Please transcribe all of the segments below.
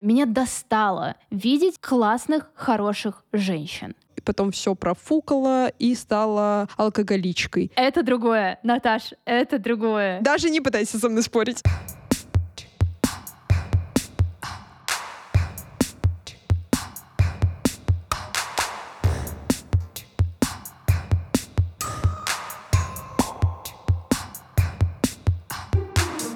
Меня достало видеть классных, хороших женщин. Потом все профукала и стала алкоголичкой. Это другое, Наташ, это другое. Даже не пытайся со мной спорить.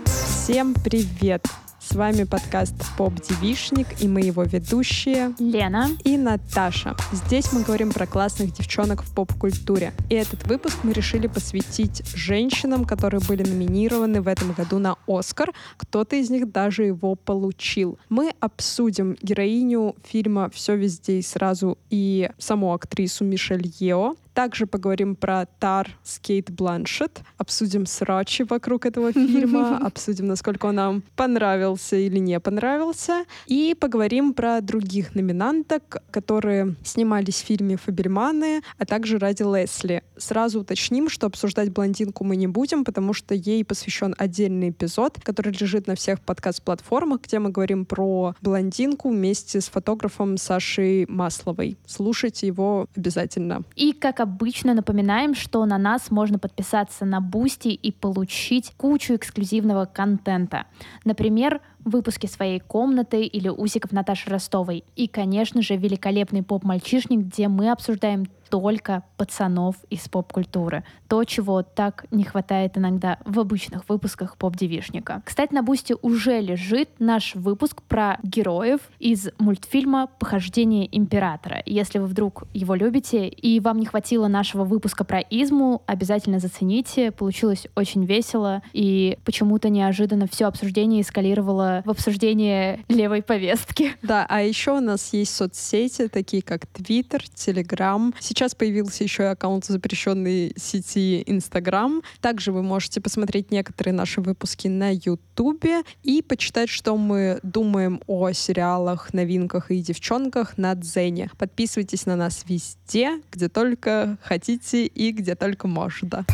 Всем привет! С вами подкаст «Поп Девишник» и мы его ведущие Лена и Наташа. Здесь мы говорим про классных девчонок в поп-культуре. И этот выпуск мы решили посвятить женщинам, которые были номинированы в этом году на «Оскар». Кто-то из них даже его получил. Мы обсудим героиню фильма «Все везде и сразу» и саму актрису Мишель Ео. Также поговорим про Тар с Кейт Бланшет, обсудим срачи вокруг этого фильма, обсудим, насколько он нам понравился или не понравился, и поговорим про других номинанток, которые снимались в фильме «Фабельманы», а также ради Лесли. Сразу уточним, что обсуждать блондинку мы не будем, потому что ей посвящен отдельный эпизод, который лежит на всех подкаст-платформах, где мы говорим про блондинку вместе с фотографом Сашей Масловой. Слушайте его обязательно. И, как обычно, напоминаем, что на нас можно подписаться на Бусти и получить кучу эксклюзивного контента. Например, выпуски своей комнаты или усиков Наташи Ростовой. И, конечно же, великолепный поп-мальчишник, где мы обсуждаем только пацанов из поп-культуры. То, чего так не хватает иногда в обычных выпусках поп-девишника. Кстати, на Бусте уже лежит наш выпуск про героев из мультфильма «Похождение императора». Если вы вдруг его любите и вам не хватило нашего выпуска про Изму, обязательно зацените. Получилось очень весело и почему-то неожиданно все обсуждение эскалировало в обсуждение левой повестки. Да, а еще у нас есть соцсети, такие как Twitter, Telegram. Сейчас Сейчас появился еще и аккаунт запрещенной сети Instagram. Также вы можете посмотреть некоторые наши выпуски на YouTube и почитать, что мы думаем о сериалах, новинках и девчонках на Дзене. Подписывайтесь на нас везде, где только хотите и где только можно.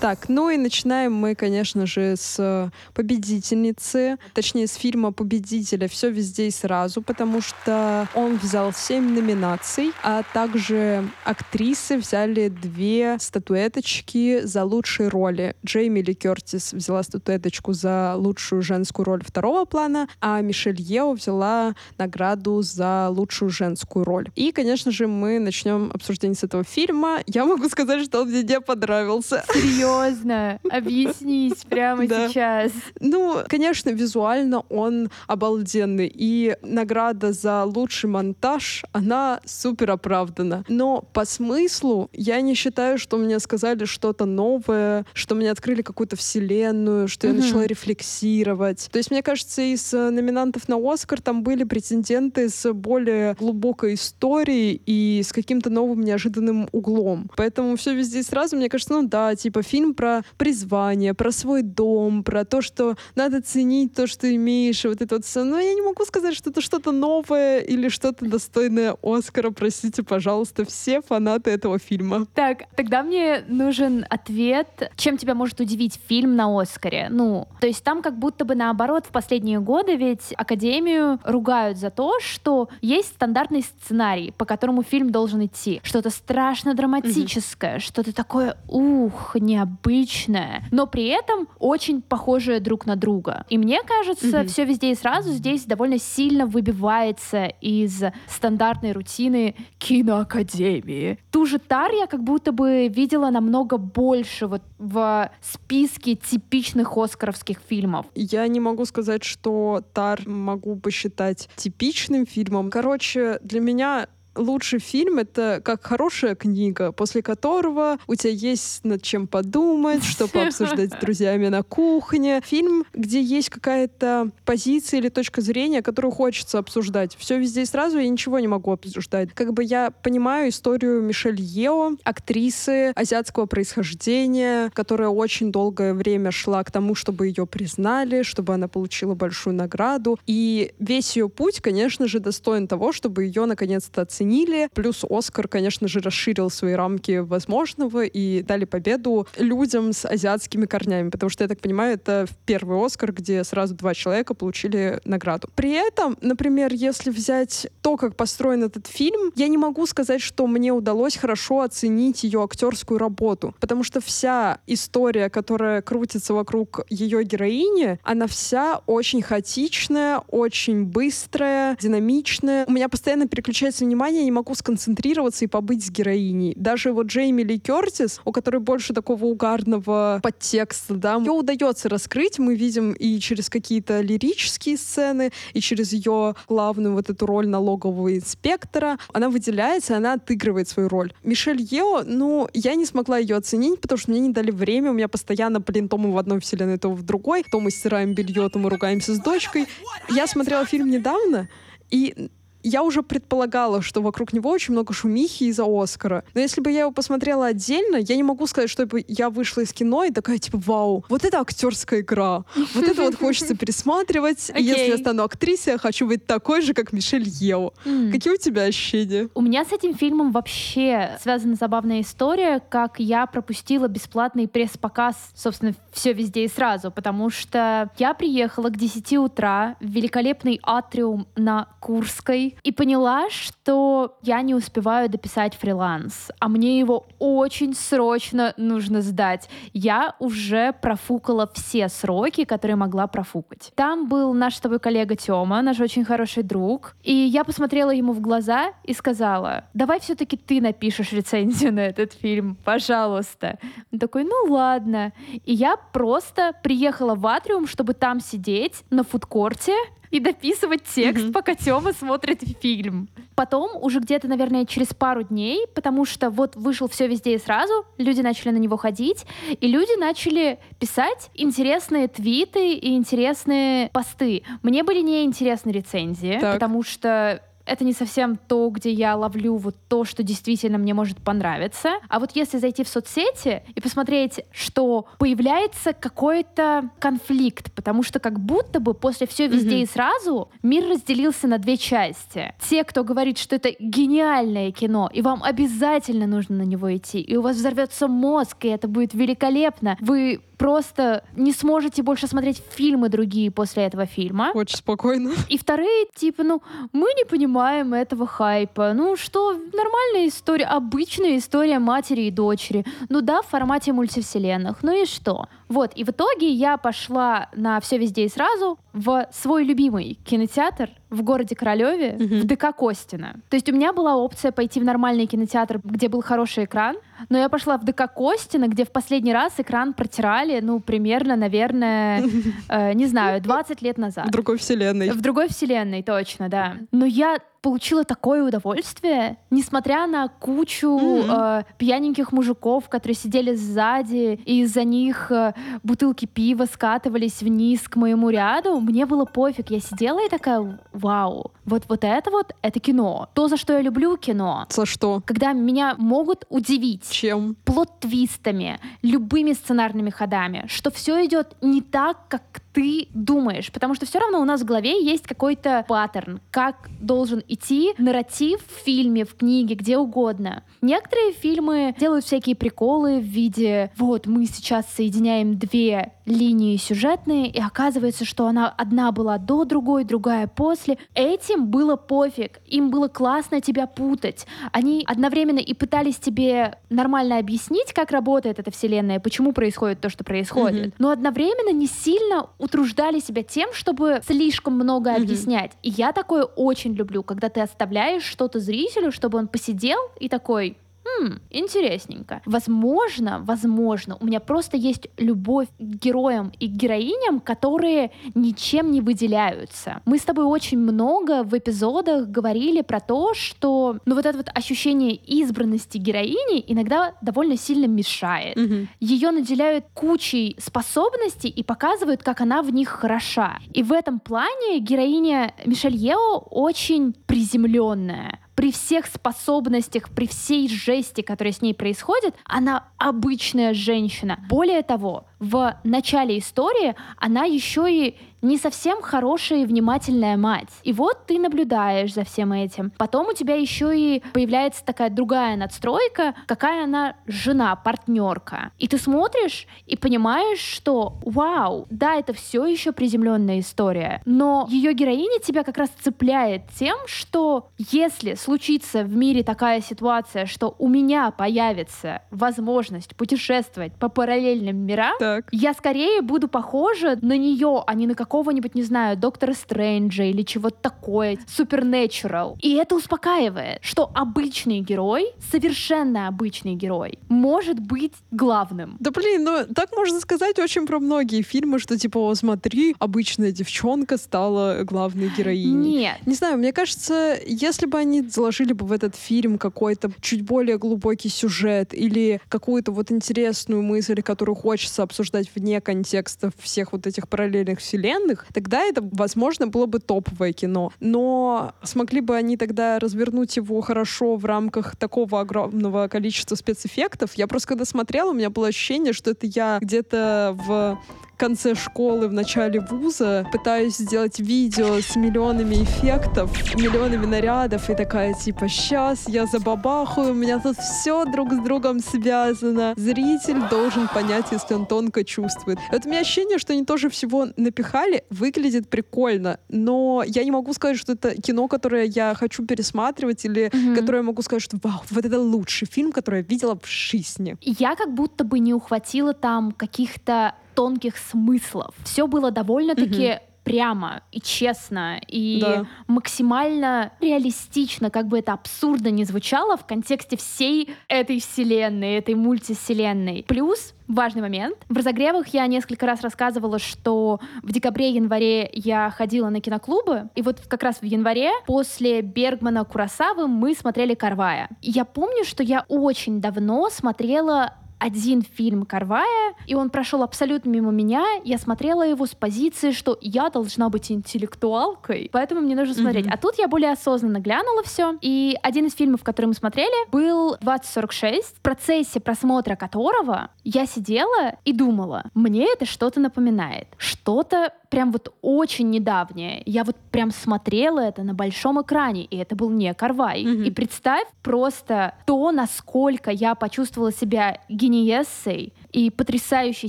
Так, ну и начинаем мы, конечно же, с победительницы, точнее, с фильма победителя «Все везде и сразу», потому что он взял семь номинаций, а также актрисы взяли две статуэточки за лучшие роли. Джейми Ли Кертис взяла статуэточку за лучшую женскую роль второго плана, а Мишель Ео взяла награду за лучшую женскую роль. И, конечно же, мы начнем обсуждение с этого фильма. Я могу сказать, что он мне не понравился. Серьезно? Серьезно? Объяснись прямо да. сейчас. Ну, конечно, визуально он обалденный. И награда за лучший монтаж, она супер оправдана. Но по смыслу я не считаю, что мне сказали что-то новое, что мне открыли какую-то вселенную, что я начала рефлексировать. То есть, мне кажется, из э, номинантов на Оскар там были претенденты с более глубокой историей и с каким-то новым неожиданным углом. Поэтому все везде сразу, мне кажется, ну да, типа фильм фильм про призвание, про свой дом, про то, что надо ценить то, что имеешь, вот это вот все. Но я не могу сказать, что это что-то новое или что-то достойное Оскара. Простите, пожалуйста, все фанаты этого фильма. Так, тогда мне нужен ответ, чем тебя может удивить фильм на Оскаре? Ну, то есть там как будто бы наоборот в последние годы ведь Академию ругают за то, что есть стандартный сценарий, по которому фильм должен идти. Что-то страшно драматическое, mm-hmm. что-то такое, ух, необычное необычное, но при этом очень похожее друг на друга. И мне кажется, mm-hmm. все везде и сразу здесь довольно сильно выбивается из стандартной рутины киноакадемии. Ту же Тар я как будто бы видела намного больше вот в списке типичных оскаровских фильмов. Я не могу сказать, что Тар могу посчитать типичным фильмом. Короче, для меня лучший фильм — это как хорошая книга, после которого у тебя есть над чем подумать, что пообсуждать с друзьями на кухне. Фильм, где есть какая-то позиция или точка зрения, которую хочется обсуждать. Все везде и сразу я ничего не могу обсуждать. Как бы я понимаю историю Мишель Ео, актрисы азиатского происхождения, которая очень долгое время шла к тому, чтобы ее признали, чтобы она получила большую награду. И весь ее путь, конечно же, достоин того, чтобы ее наконец-то оценили оценили. Плюс Оскар, конечно же, расширил свои рамки возможного и дали победу людям с азиатскими корнями, потому что, я так понимаю, это первый Оскар, где сразу два человека получили награду. При этом, например, если взять то, как построен этот фильм, я не могу сказать, что мне удалось хорошо оценить ее актерскую работу, потому что вся история, которая крутится вокруг ее героини, она вся очень хаотичная, очень быстрая, динамичная. У меня постоянно переключается внимание, я не могу сконцентрироваться и побыть с героиней. Даже вот Джейми Ли Кертис, у которой больше такого угарного подтекста, да, ее удается раскрыть, мы видим и через какие-то лирические сцены, и через ее главную вот эту роль налогового инспектора. Она выделяется, она отыгрывает свою роль. Мишель Ео, ну, я не смогла ее оценить, потому что мне не дали время, у меня постоянно, блин, то мы в одной вселенной, то в другой, то мы стираем белье, то мы ругаемся с дочкой. Я смотрела фильм недавно, и я уже предполагала, что вокруг него очень много шумихи из-за Оскара. Но если бы я его посмотрела отдельно, я не могу сказать, что я вышла из кино и такая, типа, вау, вот это актерская игра. Вот это вот хочется пересматривать. И если я стану актрисой, я хочу быть такой же, как Мишель Ео. Какие у тебя ощущения? У меня с этим фильмом вообще связана забавная история, как я пропустила бесплатный пресс-показ, собственно, все везде и сразу, потому что я приехала к 10 утра в великолепный атриум на Курской, и поняла, что я не успеваю дописать фриланс, а мне его очень срочно нужно сдать. Я уже профукала все сроки, которые могла профукать. Там был наш с тобой коллега Тёма, наш очень хороший друг, и я посмотрела ему в глаза и сказала, давай все-таки ты напишешь рецензию на этот фильм, пожалуйста. Он такой, ну ладно. И я просто приехала в Атриум, чтобы там сидеть на фудкорте и дописывать текст, mm-hmm. пока Тёма смотрит фильм. Потом, уже где-то, наверное, через пару дней, потому что вот вышел все везде и сразу, люди начали на него ходить, и люди начали писать интересные твиты и интересные посты. Мне были неинтересны рецензии, так. потому что это не совсем то, где я ловлю вот то, что действительно мне может понравиться. А вот если зайти в соцсети и посмотреть, что появляется какой-то конфликт, потому что как будто бы после все везде mm-hmm. и сразу мир разделился на две части. Те, кто говорит, что это гениальное кино, и вам обязательно нужно на него идти, и у вас взорвется мозг, и это будет великолепно. Вы просто не сможете больше смотреть фильмы другие после этого фильма. Очень спокойно. И вторые, типа, ну, мы не понимаем этого хайпа. Ну, что, нормальная история, обычная история матери и дочери. Ну да, в формате мультивселенных. Ну и что? Вот, и в итоге я пошла на все везде и сразу в свой любимый кинотеатр в городе Королеве, mm-hmm. в ДК Костина. То есть у меня была опция пойти в нормальный кинотеатр, где был хороший экран, но я пошла в ДК Костина, где в последний раз экран протирали, ну, примерно, наверное, э, не знаю, 20 лет назад. В другой вселенной. В другой вселенной, точно, да. Но я получила такое удовольствие, несмотря на кучу mm-hmm. э, пьяненьких мужиков, которые сидели сзади, и из-за них э, бутылки пива скатывались вниз к моему ряду. Мне было пофиг. Я сидела и такая, вау, вот, вот это вот, это кино. То, за что я люблю кино. За что? Когда меня могут удивить. Чем? Плод-твистами, любыми сценарными ходами, что все идет не так, как ты думаешь, потому что все равно у нас в голове есть какой-то паттерн, как должен идти нарратив в фильме, в книге, где угодно. Некоторые фильмы делают всякие приколы в виде «вот, мы сейчас соединяем две линии сюжетные, и оказывается, что она одна была до другой, другая после». Этим было пофиг, им было классно тебя путать. Они одновременно и пытались тебе нормально объяснить, как работает эта вселенная, почему происходит то, что происходит, mm-hmm. но одновременно не сильно утруждали себя тем, чтобы слишком много mm-hmm. объяснять. И я такое очень люблю, когда ты оставляешь что-то зрителю, чтобы он посидел и такой, хм, интересненько. Возможно, возможно, у меня просто есть любовь к героям и к героиням, которые ничем не выделяются. Мы с тобой очень много в эпизодах говорили про то, что ну вот это вот ощущение избранности героини иногда довольно сильно мешает. Угу. Ее наделяют кучей способностей и показывают, как она в них хороша. И в этом плане героиня Мишель Ео очень приземленная при всех способностях, при всей жести, которая с ней происходит, она обычная женщина. Более того, в начале истории она еще и не совсем хорошая и внимательная мать. И вот ты наблюдаешь за всем этим. Потом у тебя еще и появляется такая другая надстройка, какая она жена, партнерка. И ты смотришь и понимаешь, что вау, да, это все еще приземленная история, но ее героиня тебя как раз цепляет тем, что если случится в мире такая ситуация, что у меня появится возможность путешествовать по параллельным мирам, Так. я скорее буду похожа на нее, а не на какого-нибудь, не знаю, доктора Стрэнджа или чего-то такое, супернatural. И это успокаивает, что обычный герой, совершенно обычный герой, может быть главным. Да блин, ну так можно сказать очень про многие фильмы, что типа, о, смотри, обычная девчонка стала главной героиней. Нет. Не знаю, мне кажется, если бы они заложили бы в этот фильм какой-то чуть более глубокий сюжет или какую-то вот интересную мысль, которую хочется обсуждать вне контекста всех вот этих параллельных вселенных, тогда это, возможно, было бы топовое кино. Но смогли бы они тогда развернуть его хорошо в рамках такого огромного количества спецэффектов? Я просто когда смотрела, у меня было ощущение, что это я где-то в конце школы, в начале вуза пытаюсь сделать видео с миллионами эффектов, миллионами нарядов и такая типа сейчас я забабахаю, у меня тут все друг с другом связано. Зритель должен понять, если он тонко чувствует. И вот у меня ощущение, что они тоже всего напихали, выглядит прикольно, но я не могу сказать, что это кино, которое я хочу пересматривать или Мгм. которое я могу сказать, что вау, вот это лучший фильм, который я видела в жизни. Я как будто бы не ухватила там каких-то тонких смыслов. Все было довольно-таки прямо и честно, и Да. максимально реалистично, как бы это абсурдно не звучало в контексте всей этой вселенной, этой мультивселенной. Плюс Важный момент. В разогревах я несколько раз рассказывала, что в декабре-январе я ходила на киноклубы, и вот как раз в январе после Бергмана Курасавы мы смотрели Карвая. И я помню, что я очень давно смотрела один фильм Карвая, и он прошел абсолютно мимо меня. Я смотрела его с позиции, что я должна быть интеллектуалкой, поэтому мне нужно смотреть. Мгм. А тут я более осознанно глянула все. И один из фильмов, который мы смотрели, был 2046, в процессе просмотра которого я сидела и думала, мне это что-то напоминает. Что-то прям вот очень недавнее. Я вот прям смотрела это на большом экране, и это был не Карвай. Мгм. И представь просто то, насколько я почувствовала себя гениессой и потрясающей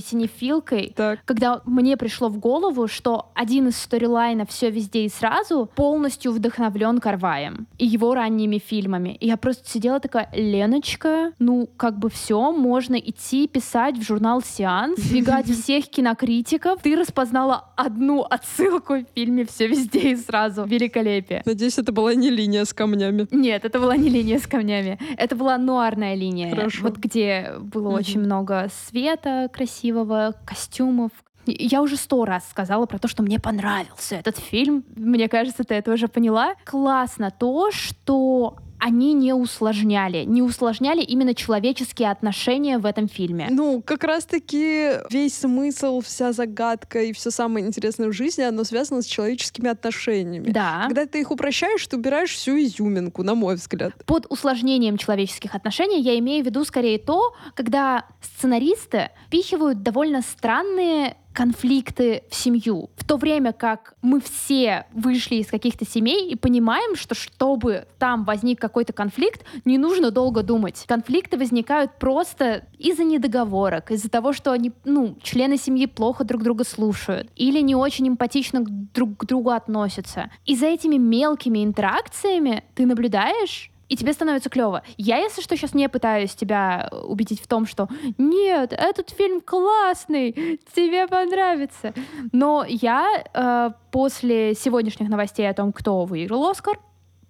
синефилкой, Так. когда мне пришло в голову, что один из сторилайнов «Все везде и сразу» полностью вдохновлен Карваем и его ранними фильмами. И я просто сидела такая, Леночка, ну, как бы все, можно идти писать в журнал «Сеанс», двигать всех кинокритиков. Ты распознала одну отсылку в фильме «Все везде и сразу». Великолепие. Надеюсь, это была не линия с камнями. Нет, это была не линия с камнями. Это была нуарная линия. Хорошо. Вот где было Мгм. очень много света красивого, костюмов. Я уже сто раз сказала про то, что мне понравился этот фильм. Мне кажется, ты это уже поняла. Классно то, что они не усложняли. Не усложняли именно человеческие отношения в этом фильме. Ну, как раз-таки весь смысл, вся загадка и все самое интересное в жизни, оно связано с человеческими отношениями. Да. Когда ты их упрощаешь, ты убираешь всю изюминку, на мой взгляд. Под усложнением человеческих отношений я имею в виду скорее то, когда сценаристы впихивают довольно странные конфликты в семью, в то время как мы все вышли из каких-то семей и понимаем, что чтобы там возник какой-то конфликт, не нужно долго думать. Конфликты возникают просто из-за недоговорок, из-за того, что они, ну, члены семьи плохо друг друга слушают или не очень эмпатично друг к другу относятся. И за этими мелкими интеракциями ты наблюдаешь и тебе становится клево. Я, если что, сейчас не пытаюсь тебя э, убедить в том, что нет, этот фильм классный, тебе понравится. Но я э, после сегодняшних новостей о том, кто выиграл Оскар,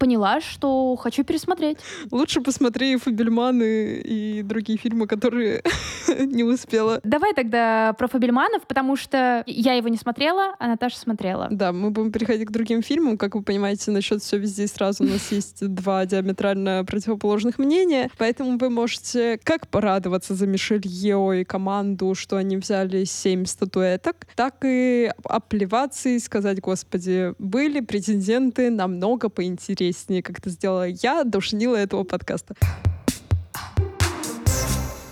поняла, что хочу пересмотреть. Лучше посмотри Фабельманы и другие фильмы, которые не успела. Давай тогда про Фабельманов, потому что я его не смотрела, а Наташа смотрела. Да, мы будем переходить к другим фильмам. Как вы понимаете, насчет все везде сразу у нас есть два диаметрально противоположных мнения. Поэтому вы можете как порадоваться за Мишель Ео и команду, что они взяли семь статуэток, так и оплеваться и сказать, господи, были претенденты намного поинтереснее, как это сделала я, душнила этого подкаста.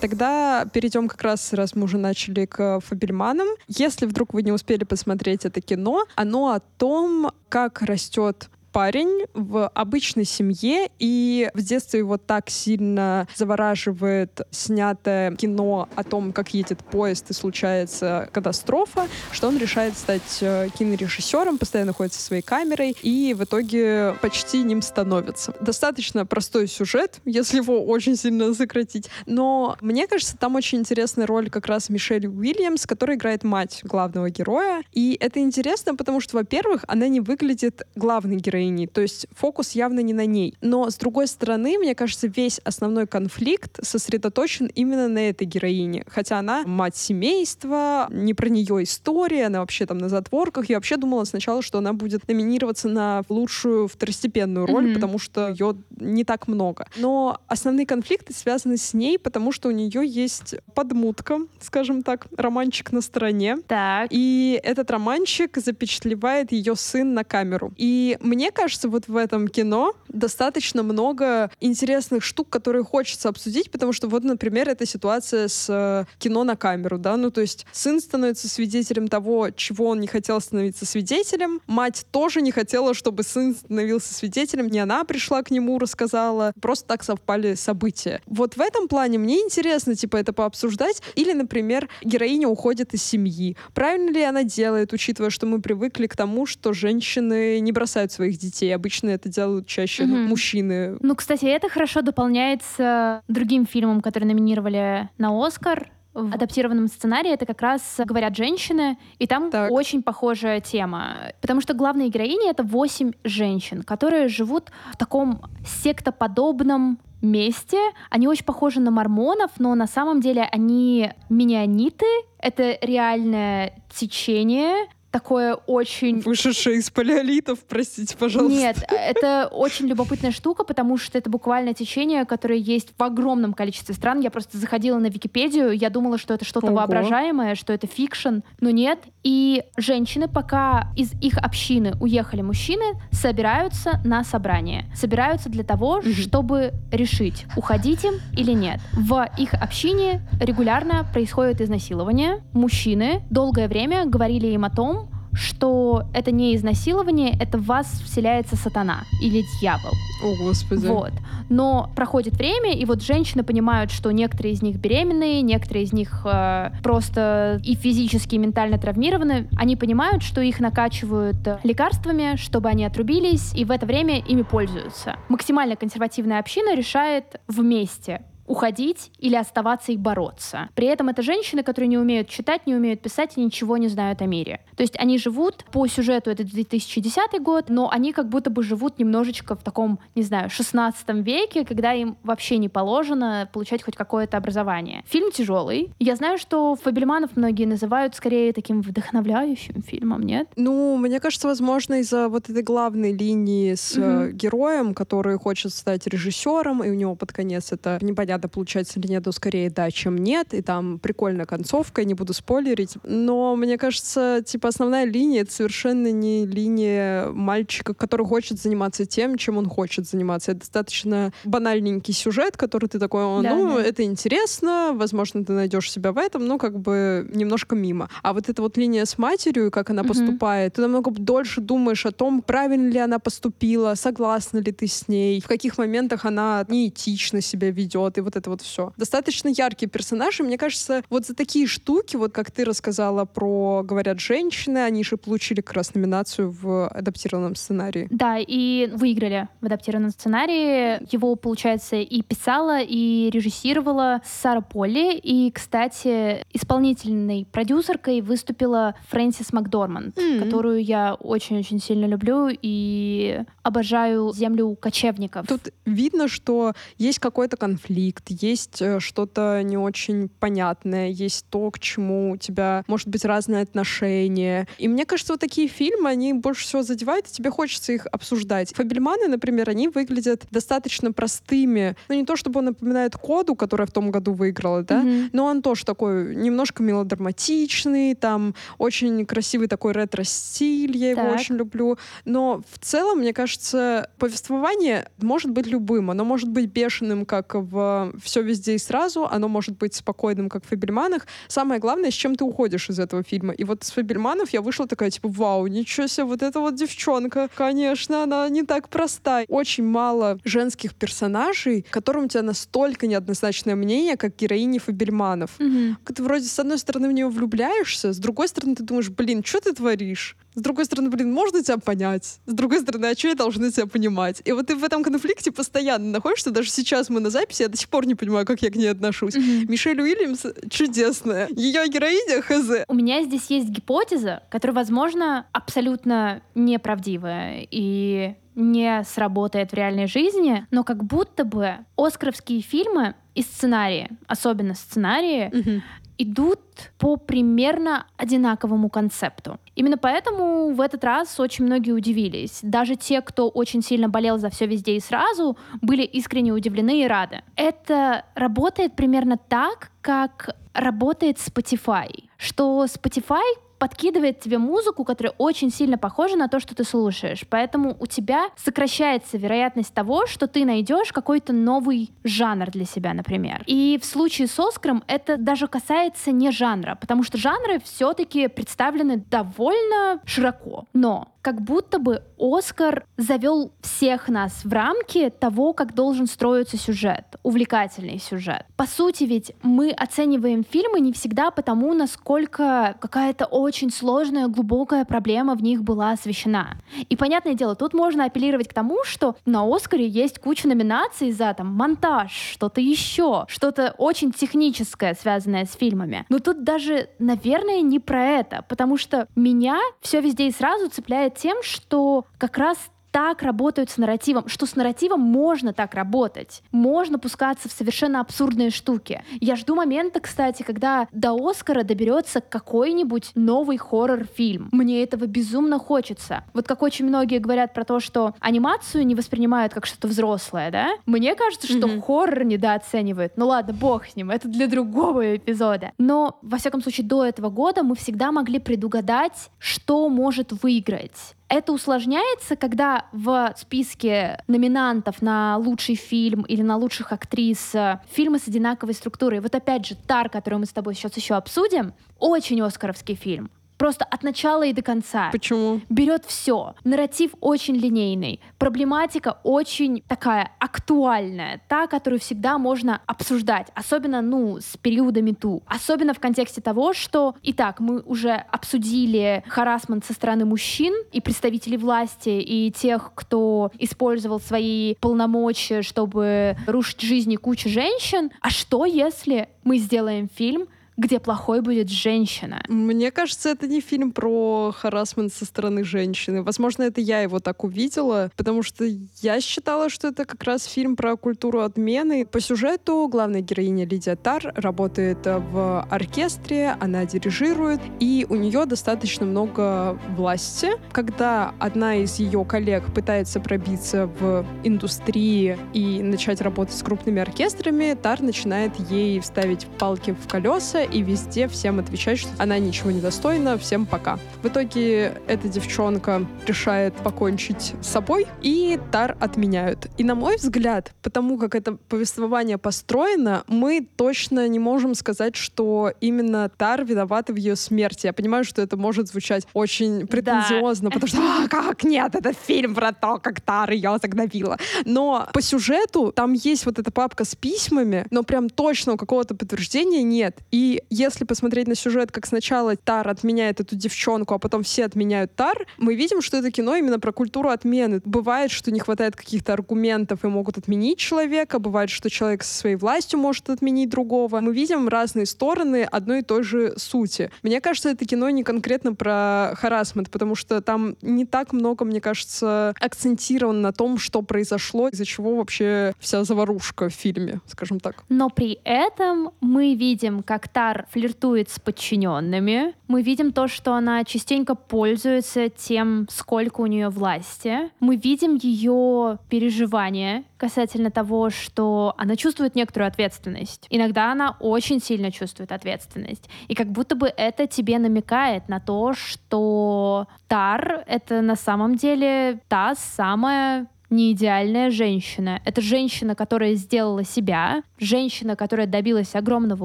Тогда перейдем как раз, раз мы уже начали к Фабельманам. Если вдруг вы не успели посмотреть это кино, оно о том, как растет парень в обычной семье, и в детстве его так сильно завораживает снятое кино о том, как едет поезд и случается катастрофа, что он решает стать э, кинорежиссером, постоянно ходит со своей камерой, и в итоге почти ним становится. Достаточно простой сюжет, если его очень сильно сократить, но мне кажется, там очень интересная роль как раз Мишель Уильямс, которая играет мать главного героя, и это интересно, потому что, во-первых, она не выглядит главной героиней героиней. То есть фокус явно не на ней. Но, с другой стороны, мне кажется, весь основной конфликт сосредоточен именно на этой героине. Хотя она мать семейства, не про нее история, она вообще там на затворках. Я вообще думала сначала, что она будет номинироваться на лучшую второстепенную роль, mm-hmm. потому что ее не так много. Но основные конфликты связаны с ней, потому что у нее есть подмутка, скажем так, романчик на стороне. Так. И этот романчик запечатлевает ее сын на камеру. И мне кажется, вот в этом кино достаточно много интересных штук, которые хочется обсудить, потому что вот, например, эта ситуация с э, кино на камеру, да, ну то есть сын становится свидетелем того, чего он не хотел становиться свидетелем, мать тоже не хотела, чтобы сын становился свидетелем, не она пришла к нему, рассказала, просто так совпали события. Вот в этом плане мне интересно, типа, это пообсуждать, или, например, героиня уходит из семьи. Правильно ли она делает, учитывая, что мы привыкли к тому, что женщины не бросают своих детей детей. Обычно это делают чаще угу. мужчины. Ну, кстати, это хорошо дополняется другим фильмом, который номинировали на Оскар в адаптированном сценарии это как раз говорят женщины, и там так. очень похожая тема. Потому что главные героини — это восемь женщин, которые живут в таком сектоподобном месте. Они очень похожи на мормонов, но на самом деле они миниониты. Это реальное течение, такое очень... Вышедшее из палеолитов, простите, пожалуйста. Нет, это очень любопытная штука, потому что это буквально течение, которое есть в огромном количестве стран. Я просто заходила на Википедию, я думала, что это что-то воображаемое, что это fiction, но нет. И женщины, пока из их общины уехали мужчины, собираются на собрание. Собираются для того, угу. чтобы решить, уходить им или нет. В их общине регулярно происходит изнасилование. Мужчины долгое время говорили им о том, что это не изнасилование, это в вас вселяется сатана или дьявол. О, Господи. Вот. Но проходит время, и вот женщины понимают, что некоторые из них беременные, некоторые из них э, просто и физически, и ментально травмированы. Они понимают, что их накачивают лекарствами, чтобы они отрубились, и в это время ими пользуются. Максимально консервативная община решает вместе уходить или оставаться и бороться. При этом это женщины, которые не умеют читать, не умеют писать и ничего не знают о мире. То есть они живут по сюжету, это 2010 год, но они как будто бы живут немножечко в таком, не знаю, 16 веке, когда им вообще не положено получать хоть какое-то образование. Фильм тяжелый. Я знаю, что Фабельманов многие называют скорее таким вдохновляющим фильмом, нет? Ну, мне кажется, возможно, из-за вот этой главной линии с угу. героем, который хочет стать режиссером, и у него под конец это непонятно непонятно, получается или нет, но скорее да, чем нет. И там прикольная концовка, не буду спойлерить. Но мне кажется, типа основная линия — это совершенно не линия мальчика, который хочет заниматься тем, чем он хочет заниматься. Это достаточно банальненький сюжет, который ты такой, да, ну, да. это интересно, возможно, ты найдешь себя в этом, но как бы немножко мимо. А вот эта вот линия с матерью, как она угу. поступает, ты намного дольше думаешь о том, правильно ли она поступила, согласна ли ты с ней, в каких моментах она неэтично себя ведет, и вот это вот все. Достаточно яркие персонажи. Мне кажется, вот за такие штуки, вот как ты рассказала про «Говорят женщины», они же получили как раз номинацию в адаптированном сценарии. Да, и выиграли в адаптированном сценарии. Его, получается, и писала, и режиссировала Сара Полли. И, кстати, исполнительной продюсеркой выступила Фрэнсис Макдорманд, mm-hmm. которую я очень-очень сильно люблю и обожаю «Землю кочевников». Тут видно, что есть какой-то конфликт, конфликт, есть э, что-то не очень понятное, есть то, к чему у тебя может быть разное отношение. И мне кажется, вот такие фильмы, они больше всего задевают, и тебе хочется их обсуждать. Фабельманы, например, они выглядят достаточно простыми. Ну, не то, чтобы он напоминает Коду, которая в том году выиграла, да, mm-hmm. но он тоже такой немножко мелодраматичный, там очень красивый такой ретро-стиль, я так. его очень люблю. Но в целом, мне кажется, повествование может быть любым. Оно может быть бешеным, как в там все везде и сразу, оно может быть спокойным, как в Фабельманах. Самое главное, с чем ты уходишь из этого фильма. И вот с Фабельманов я вышла такая, типа, вау, ничего себе, вот эта вот девчонка, конечно, она не так проста. Очень мало женских персонажей, которым у тебя настолько неоднозначное мнение, как героини Фабельманов. Мгм. Ты вроде с одной стороны в нее влюбляешься, с другой стороны ты думаешь, блин, что ты творишь? С другой стороны, блин, можно тебя понять? С другой стороны, а что я должна тебя понимать? И вот ты в этом конфликте постоянно находишься. Даже сейчас мы на записи, я до сих пор не понимаю, как я к ней отношусь. Мгм. Мишель Уильямс чудесная. Ее героиня хз. У меня здесь есть гипотеза, которая, возможно, абсолютно неправдивая и не сработает в реальной жизни, но как будто бы оскаровские фильмы и сценарии, особенно сценарии, идут по примерно одинаковому концепту. Именно поэтому в этот раз очень многие удивились. Даже те, кто очень сильно болел за все везде и сразу, были искренне удивлены и рады. Это работает примерно так, как работает Spotify. Что Spotify подкидывает тебе музыку, которая очень сильно похожа на то, что ты слушаешь. Поэтому у тебя сокращается вероятность того, что ты найдешь какой-то новый жанр для себя, например. И в случае с Оскаром это даже касается не жанра, потому что жанры все-таки представлены довольно широко. Но как будто бы Оскар завел всех нас в рамки того, как должен строиться сюжет, увлекательный сюжет. По сути ведь мы оцениваем фильмы не всегда потому, насколько какая-то очень сложная, глубокая проблема в них была освещена. И понятное дело, тут можно апеллировать к тому, что на Оскаре есть куча номинаций за там монтаж, что-то еще, что-то очень техническое, связанное с фильмами. Но тут даже, наверное, не про это, потому что меня все везде и сразу цепляет тем, что как раз так работают с нарративом, что с нарративом можно так работать. Можно пускаться в совершенно абсурдные штуки. Я жду момента, кстати, когда до Оскара доберется какой-нибудь новый хоррор-фильм. Мне этого безумно хочется. Вот как очень многие говорят про то, что анимацию не воспринимают как что-то взрослое, да? Мне кажется, что Мгм. хоррор недооценивают. Ну ладно, бог с ним, это для другого эпизода. Но, во всяком случае, до этого года мы всегда могли предугадать, что может выиграть. Это усложняется, когда в списке номинантов на лучший фильм или на лучших актрис э, фильмы с одинаковой структурой. Вот опять же, Тар, который мы с тобой сейчас еще обсудим, очень оскаровский фильм. Просто от начала и до конца. Почему? Берет все. Нарратив очень линейный. Проблематика очень такая актуальная. Та, которую всегда можно обсуждать. Особенно, ну, с периода МИТУ. Особенно в контексте того, что, итак, мы уже обсудили харасмент со стороны мужчин и представителей власти, и тех, кто использовал свои полномочия, чтобы рушить жизни кучи женщин. А что, если мы сделаем фильм, где плохой будет женщина? Мне кажется, это не фильм про харасмент со стороны женщины. Возможно, это я его так увидела, потому что я считала, что это как раз фильм про культуру отмены. По сюжету главная героиня Лидия Тар работает в оркестре, она дирижирует, и у нее достаточно много власти. Когда одна из ее коллег пытается пробиться в индустрии и начать работать с крупными оркестрами, Тар начинает ей ставить палки в колеса и везде всем отвечать, что она ничего не достойна, всем пока. В итоге эта девчонка решает покончить с собой, и Тар отменяют. И на мой взгляд, потому как это повествование построено, мы точно не можем сказать, что именно Тар виновата в ее смерти. Я понимаю, что это может звучать очень претензиозно, потому что «А, как нет, это фильм про то, как Тар ее загнобила. Но по сюжету там есть вот эта папка с письмами, но прям точного какого-то подтверждения нет. И если посмотреть на сюжет, как сначала Тар отменяет эту девчонку, а потом все отменяют Тар, мы видим, что это кино именно про культуру отмены. Бывает, что не хватает каких-то аргументов и могут отменить человека, бывает, что человек со своей властью может отменить другого. Мы видим разные стороны одной и той же сути. Мне кажется, это кино не конкретно про харасмент, потому что там не так много, мне кажется, акцентировано на том, что произошло, из-за чего вообще вся заварушка в фильме, скажем так. Но при этом мы видим, как Тар флиртует с подчиненными. Мы видим то, что она частенько пользуется тем, сколько у нее власти. Мы видим ее переживания касательно того, что она чувствует некоторую ответственность. Иногда она очень сильно чувствует ответственность. И как будто бы это тебе намекает на то, что Тар — это на самом деле та самая не идеальная женщина. Это женщина, которая сделала себя, женщина, которая добилась огромного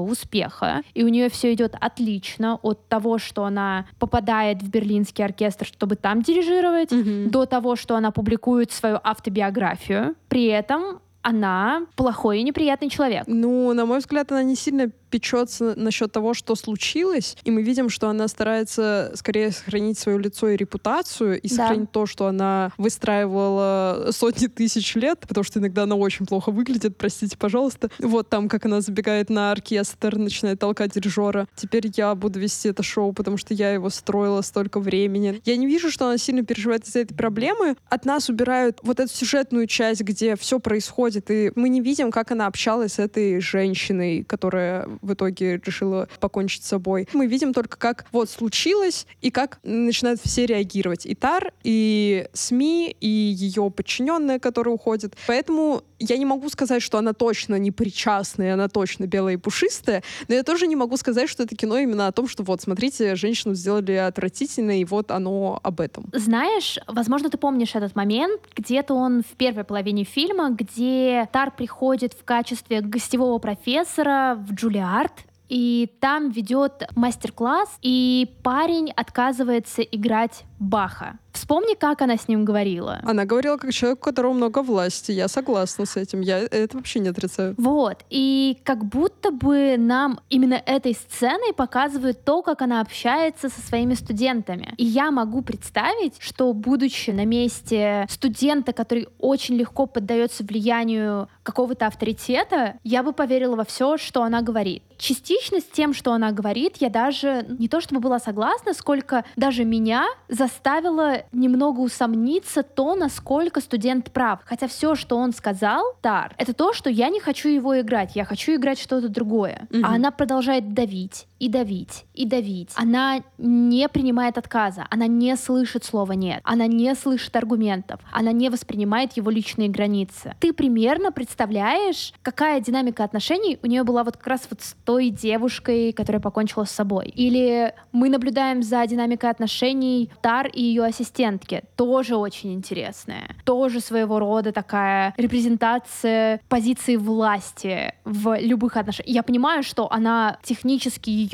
успеха, и у нее все идет отлично от того, что она попадает в берлинский оркестр, чтобы там дирижировать, Мгм. до того, что она публикует свою автобиографию. При этом она плохой и неприятный человек. Ну, на мой взгляд, она не сильно печется насчет того, что случилось, и мы видим, что она старается скорее сохранить свое лицо и репутацию, и Да. сохранить то, что она выстраивала сотни тысяч лет, потому что иногда она очень плохо выглядит, простите, пожалуйста. Вот там, как она забегает на оркестр, начинает толкать дирижера. Теперь я буду вести это шоу, потому что я его строила столько времени. Я не вижу, что она сильно переживает из-за этой проблемы. От нас убирают вот эту сюжетную часть, где все происходит, и мы не видим, как она общалась с этой женщиной, которая в итоге решила покончить с собой. Мы видим только, как вот случилось, и как начинают все реагировать. И Тар, и СМИ, и ее подчиненные, которые уходят. Поэтому я не могу сказать, что она точно не причастна, и она точно белая и пушистая, но я тоже не могу сказать, что это кино именно о том, что вот, смотрите, женщину сделали отвратительной, и вот оно об этом. Знаешь, возможно, ты помнишь этот момент, где-то он в первой половине фильма, где Тар приходит в качестве гостевого профессора в Джулиард, и там ведет мастер-класс, и парень отказывается играть Баха. Вспомни, как она с ним говорила. Она говорила как человек, у которого много власти. Я согласна с этим. Я это вообще не отрицаю. Вот, и как будто бы нам именно этой сценой показывают то, как она общается со своими студентами. И я могу представить, что будучи на месте студента, который очень легко поддается влиянию какого-то авторитета, я бы поверила во все, что она говорит. Частично с тем, что она говорит, я даже не то чтобы была согласна, сколько даже меня заставило немного усомниться то, насколько студент прав. Хотя все, что он сказал, Тар, это то, что я не хочу его играть, я хочу играть что-то другое. Мгм. А она продолжает давить и давить и давить. Она не принимает отказа, она не слышит слова нет, она не слышит аргументов, она не воспринимает его личные границы. Ты примерно представляешь, какая динамика отношений у нее была вот как раз вот с той девушкой, которая покончила с собой. Или мы наблюдаем за динамикой отношений Тар и ее ассистентки. Тоже очень интересная. Тоже своего рода такая репрезентация позиции власти в любых отношениях. Я понимаю, что она технически ее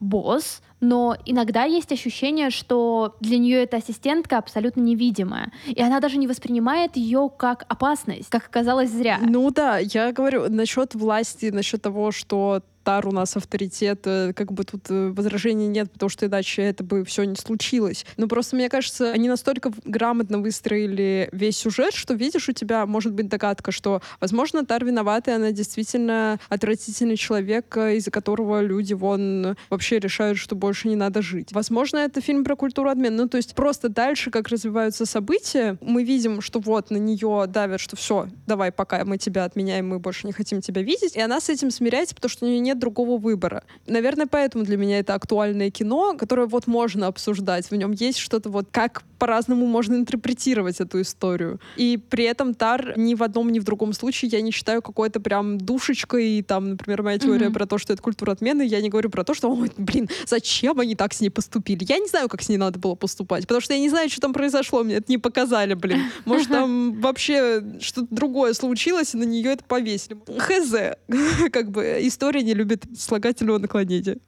босс, но иногда есть ощущение, что для нее эта ассистентка абсолютно невидимая. И она даже не воспринимает ее как опасность, как оказалось зря. Ну да, я говорю насчет власти, насчет того, что Тар у нас авторитет, э, как бы тут э, возражений нет, потому что иначе это бы все не случилось. Но просто мне кажется, они настолько грамотно выстроили весь сюжет, что видишь, у тебя может быть догадка, что, возможно, Тар виновата, и она действительно отвратительный человек, э, из-за которого люди вон вообще решают, что больше не надо жить. Возможно, это фильм про культуру обмена. Ну, то есть просто дальше, как развиваются события, мы видим, что вот на нее давят, что все, давай, пока мы тебя отменяем, мы больше не хотим тебя видеть. И она с этим смиряется, потому что у нее нет другого выбора. Наверное, поэтому для меня это актуальное кино, которое вот можно обсуждать. В нем есть что-то вот, как по-разному можно интерпретировать эту историю. И при этом Тар ни в одном, ни в другом случае я не считаю какой-то прям душечкой. Там, например, моя теория Мгм. про то, что это культура отмены, я не говорю про то, что, ой, блин, зачем они так с ней поступили? Я не знаю, как с ней надо было поступать, потому что я не знаю, что там произошло, мне это не показали, блин. Может, там вообще что-то другое случилось, и на нее это повесили. Хз. Как бы история не любит слагательного наклонения.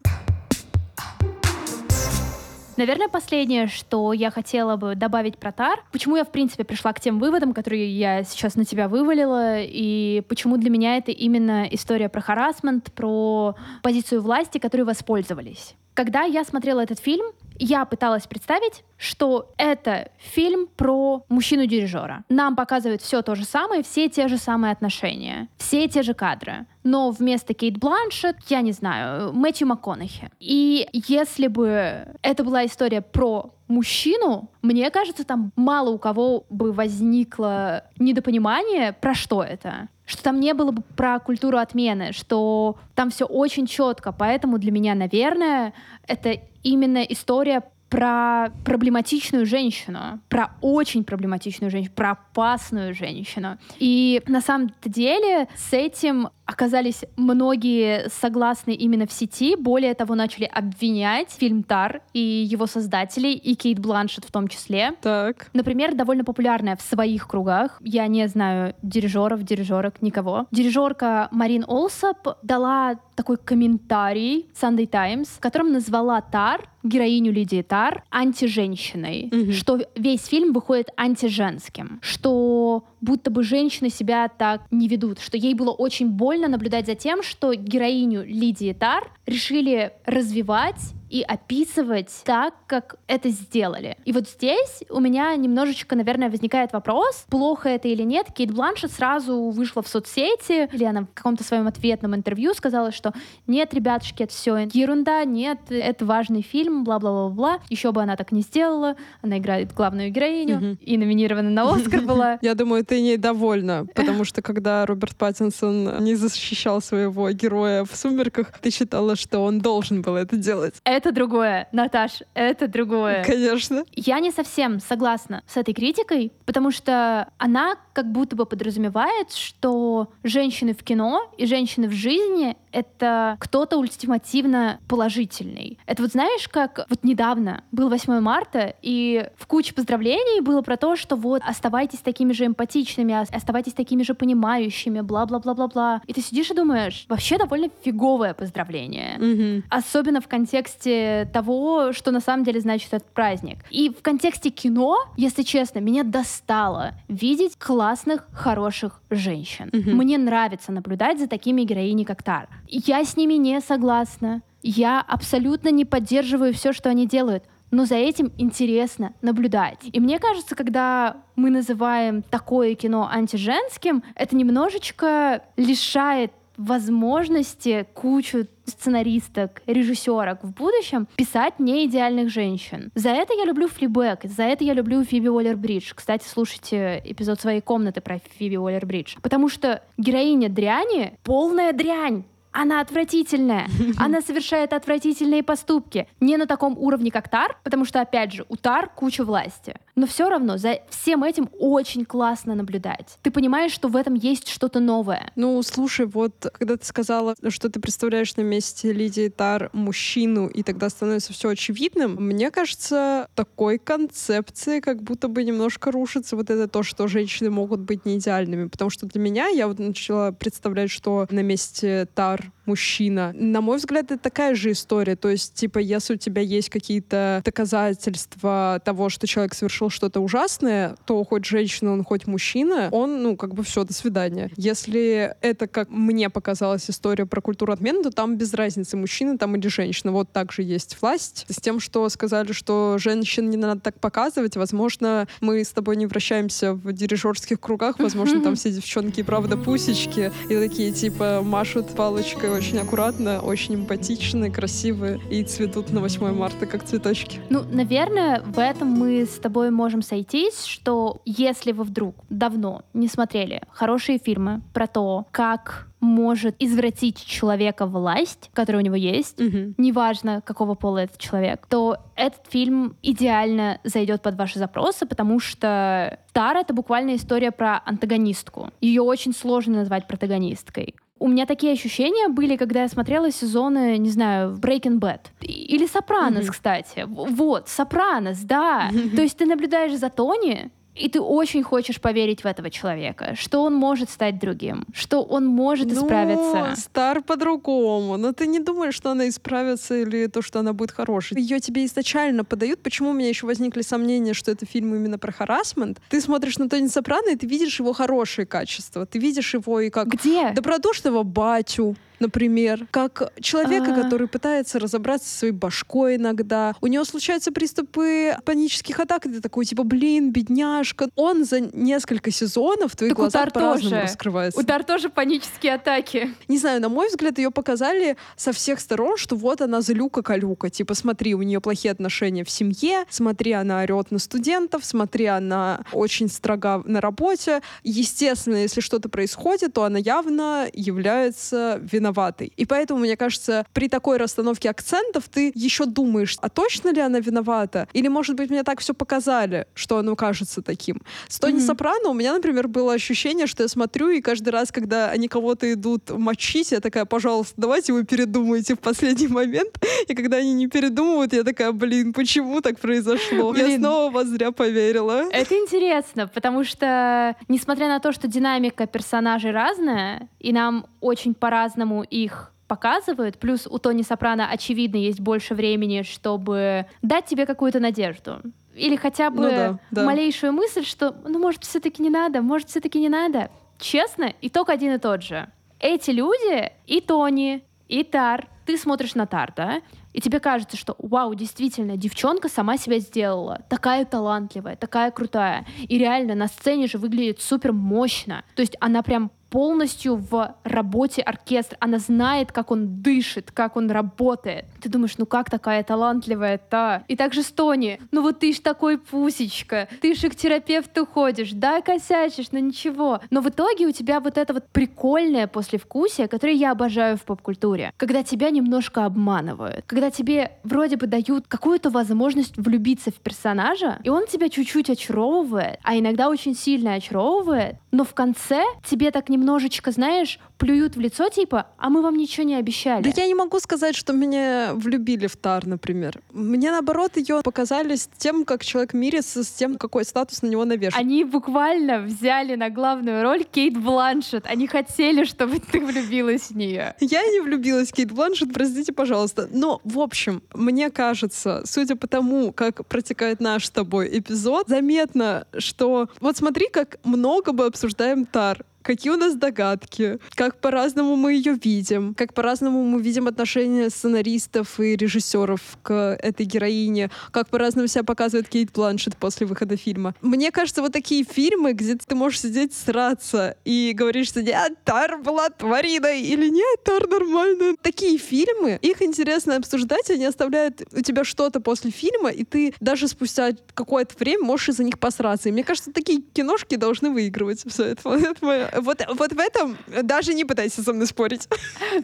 Наверное, последнее, что я хотела бы добавить про Тар, почему я, в принципе, пришла к тем выводам, которые я сейчас на тебя вывалила, и почему для меня это именно история про харасмент, про позицию власти, которой воспользовались. Когда я смотрела этот фильм, я пыталась представить, что это фильм про мужчину-дирижера. Нам показывают все то же самое, все те же самые отношения, все те же кадры. Но вместо Кейт Бланшет, я не знаю, Мэтью МакКонахи. И если бы это была история про мужчину, мне кажется, там мало у кого бы возникло недопонимание, про что это. Что там не было бы про культуру отмены, что там все очень четко. Поэтому для меня, наверное, это именно история про проблематичную женщину, про очень проблематичную женщину, про опасную женщину. И на самом деле с этим оказались многие согласны именно в сети. Более того, начали обвинять фильм «Тар» и его создателей, и Кейт Бланшет в том числе. Так. Например, довольно популярная в своих кругах. Я не знаю дирижеров, дирижерок, никого. Дирижерка Марин Олсап дала такой комментарий Sunday Times, в котором назвала Тар, героиню Лидии Тар, антиженщиной, Мгм. что весь фильм выходит антиженским, что будто бы женщины себя так не ведут, что ей было очень больно наблюдать за тем, что героиню Лидии Тар решили развивать и описывать так, как это сделали. И вот здесь у меня немножечко, наверное, возникает вопрос, плохо это или нет. Кейт Бланшет сразу вышла в соцсети, или она в каком-то своем ответном интервью сказала, что нет, ребятушки, это все ерунда, нет, это важный фильм, бла-бла-бла-бла. Еще бы она так не сделала. Она играет главную героиню Мгм. и номинирована на Оскар была. Я думаю, ты не довольна, потому что когда Роберт Паттинсон не защищал своего героя в «Сумерках», ты считала, что он должен был это делать. Это другое, Наташ, это другое. Конечно. Я не совсем согласна с этой критикой, потому что она как будто бы подразумевает, что женщины в кино и женщины в жизни — это кто-то ультимативно положительный. Это вот знаешь, как вот недавно был 8 марта, и в куче поздравлений было про то, что вот оставайтесь такими же эмпатичными, ос- оставайтесь такими же понимающими, бла-бла-бла-бла-бла. И ты сидишь и думаешь, вообще довольно фиговое поздравление. Мгм. Особенно в контексте того, что на самом деле значит этот праздник. И в контексте кино, если честно, меня достало видеть классных, хороших женщин. Мгм. Мне нравится наблюдать за такими героинями, как Тар. Я с ними не согласна. Я абсолютно не поддерживаю все, что они делают. Но за этим интересно наблюдать. И мне кажется, когда мы называем такое кино антиженским, это немножечко лишает возможности кучу сценаристок, режиссерок в будущем писать не идеальных женщин. За это я люблю Флибэк, за это я люблю Фиби Уоллер-Бридж. Кстати, слушайте эпизод своей комнаты про Фиби Уоллер-Бридж. Потому что героиня дряни — полная дрянь. Она отвратительная. Она совершает отвратительные поступки. Не на таком уровне, как Тар, потому что, опять же, у Тар куча власти. Но все равно за всем этим очень классно наблюдать. Ты понимаешь, что в этом есть что-то новое. Ну, слушай, вот когда ты сказала, что ты представляешь на месте Лидии Тар мужчину, и тогда становится все очевидным, мне кажется, такой концепции как будто бы немножко рушится вот это то, что женщины могут быть не идеальными. Потому что для меня я вот начала представлять, что на месте Тар мужчина. На мой взгляд, это такая же история. То есть, типа, если у тебя есть какие-то доказательства того, что человек совершил что-то ужасное, то хоть женщина, он хоть мужчина, он, ну, как бы все, до свидания. Если это, как мне показалась история про культуру отмены, то там без разницы, мужчина там или женщина. Вот так же есть власть. С тем, что сказали, что женщин не надо так показывать, возможно, мы с тобой не вращаемся в дирижерских кругах, возможно, там все девчонки правда пусечки, и такие, типа, машут палочкой очень аккуратно, очень эмпатичные, красивые, и цветут на 8 марта, как цветочки. Ну, наверное, в этом мы с тобой можем сойтись, что если вы вдруг давно не смотрели хорошие фильмы про то, как может извратить человека власть, которая у него есть, неважно, какого пола этот человек, то этот фильм идеально зайдет под ваши запросы, потому что Тара — это буквально история про антагонистку. Ее очень сложно назвать протагонисткой. У меня такие ощущения были, когда я смотрела сезоны, не знаю, Breaking Bad. Или Сопранос, Мгм. кстати. Вот, Сопранос, да. То есть ты наблюдаешь за Тони, и ты очень хочешь поверить в этого человека, что он может стать другим, что он может Ну, исправиться. Стар по-другому. Но ты не думаешь, что она исправится или то, что она будет хорошей. Ее тебе изначально подают. Почему у меня еще возникли сомнения, что это фильм именно про харасмент? Ты смотришь на Тони Сопрано, и ты видишь его хорошие качества. Ты видишь его и как Где? добродушного батю, например, как человека, А. который пытается разобраться со своей башкой иногда. У него случаются приступы панических атак, и ты такой, типа, блин, бедняжка. Он за несколько сезонов в твоих Так глазах по-разному раскрывается. Удар тоже панические атаки. Не знаю, на мой взгляд, ее показали со всех сторон, что вот она злюка-калюка. Типа, смотри, у нее плохие отношения в семье, смотри, она орет на студентов, смотри, она очень строга на работе. Естественно, если что-то происходит, то она явно является виноватой виноватой. И поэтому, мне кажется, при такой расстановке акцентов ты еще думаешь, а точно ли она виновата? Или, может быть, мне так все показали, что оно кажется таким. С Тони mm-hmm. Сопрано у меня, например, было ощущение, что я смотрю, и каждый раз, когда они кого-то идут мочить, я такая, пожалуйста, давайте вы передумаете в последний момент. И когда они не передумывают, я такая, блин, почему так произошло? Блин. Я снова вас зря поверила. Это интересно, потому что, несмотря на то, что динамика персонажей разная, и нам очень по-разному их показывают. Плюс у Тони Сопрано, очевидно, есть больше времени, чтобы дать тебе какую-то надежду. Или хотя бы ну, да, да. малейшую мысль, что, ну, может, все-таки не надо, может, все-таки не надо. Честно, итог один и тот же. Эти люди, и Тони, и Тар, ты смотришь на Тар, да, и тебе кажется, что вау, действительно, девчонка сама себя сделала, такая талантливая, такая крутая, и реально на сцене же выглядит супер мощно. То есть она прям полностью в работе оркестра. Она знает, как он дышит, как он работает. Ты думаешь, ну как такая талантливая-то? И также с Тони. Ну вот ты ж такой пусечка. Ты же к терапевту ходишь. Да, косячишь, но ничего. Но в итоге у тебя вот это вот прикольное послевкусие, которое я обожаю в поп-культуре. Когда тебя немножко обманывают. Когда тебе вроде бы дают какую-то возможность влюбиться в персонажа, и он тебя чуть-чуть очаровывает, а иногда очень сильно очаровывает, но в конце тебе так не немножечко, знаешь, плюют в лицо, типа, а мы вам ничего не обещали. Да я не могу сказать, что меня влюбили в Тар, например. Мне, наоборот, ее показали с тем, как человек мирится с тем, какой статус на него навешен. Они буквально взяли на главную роль Кейт Бланшет. Они хотели, чтобы ты влюбилась в нее. Я не влюбилась в Кейт Бланшет, простите, пожалуйста. Но, в общем, мне кажется, судя по тому, как протекает наш с тобой эпизод, заметно, что вот смотри, как много мы обсуждаем Тар какие у нас догадки, как по-разному мы ее видим, как по-разному мы видим отношения сценаристов и режиссеров к этой героине, как по-разному себя показывает Кейт Бланшет после выхода фильма. Мне кажется, вот такие фильмы, где ты можешь сидеть сраться и говоришь, что нет, Тар была твариной, или нет, Тар нормальная. Такие фильмы, их интересно обсуждать, они оставляют у тебя что-то после фильма, и ты даже спустя какое-то время можешь из-за них посраться. И мне кажется, такие киношки должны выигрывать. Все, это, это моя вот, вот в этом даже не пытайся со мной спорить.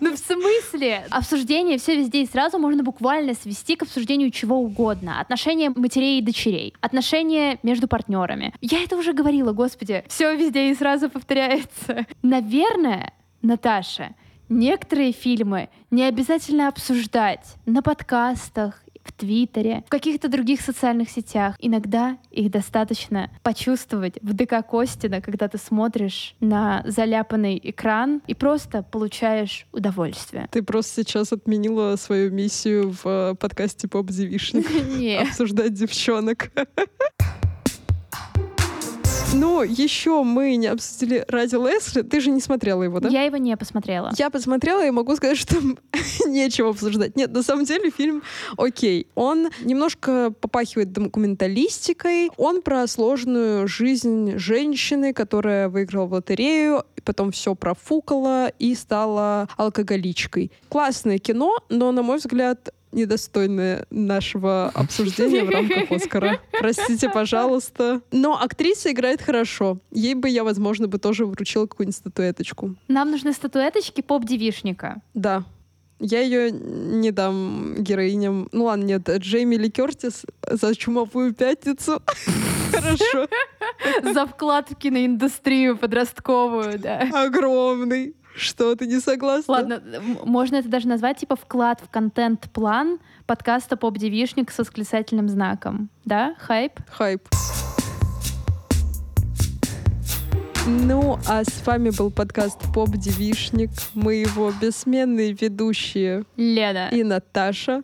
Ну, в смысле? Обсуждение все везде и сразу можно буквально свести к обсуждению чего угодно. Отношения матерей и дочерей. Отношения между партнерами. Я это уже говорила, господи. Все везде и сразу повторяется. Наверное, Наташа, некоторые фильмы не обязательно обсуждать на подкастах в Твиттере, в каких-то других социальных сетях. Иногда их достаточно почувствовать в ДК Костина, когда ты смотришь на заляпанный экран и просто получаешь удовольствие. Ты просто сейчас отменила свою миссию в э, подкасте Поп Девишник. Обсуждать девчонок. Ну, еще мы не обсудили ради Лесли. Ты же не смотрела его, да? Я его не посмотрела. Я посмотрела и могу сказать, что нечего обсуждать. Нет, на самом деле фильм окей. Он немножко попахивает документалистикой. Он про сложную жизнь женщины, которая выиграла в лотерею, потом все профукала и стала алкоголичкой. Классное кино, но, на мой взгляд, недостойное нашего обсуждения в рамках Оскара. Простите, пожалуйста. Но актриса играет хорошо. Ей бы я, возможно, бы тоже вручила какую-нибудь статуэточку. Нам нужны статуэточки поп-девишника. Да. Я ее не дам героиням. Ну ладно, нет, Джейми Ли Кертис за чумовую пятницу. Хорошо. За вклад в киноиндустрию подростковую, да. Огромный. Что, ты не согласна? Ладно, можно это даже назвать типа вклад в контент-план подкаста «Поп-девишник» с восклицательным знаком. Да? Хайп? Хайп. Ну, а с вами был подкаст «Поп Девишник». Мы его бессменные ведущие Лена и Наташа.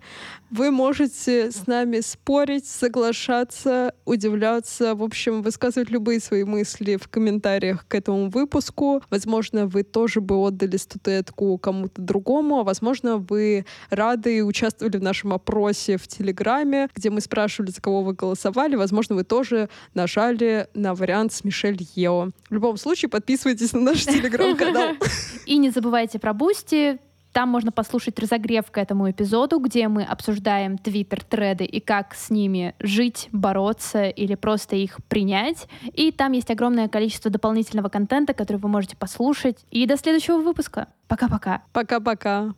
Вы можете с нами спорить, соглашаться, удивляться, в общем, высказывать любые свои мысли в комментариях к этому выпуску. Возможно, вы тоже бы отдали статуэтку кому-то другому, а возможно, вы рады и участвовали в нашем опросе в Телеграме, где мы спрашивали, за кого вы голосовали. Возможно, вы тоже нажали на вариант с Мишель Ео. В любом случае, подписывайтесь на наш Телеграм-канал. И не забывайте про Бусти, Там можно послушать разогрев к этому эпизоду, где мы обсуждаем твиттер-треды и как с ними жить, бороться или просто их принять. И там есть огромное количество дополнительного контента, который вы можете послушать. И до следующего выпуска. Пока-пока. Пока-пока.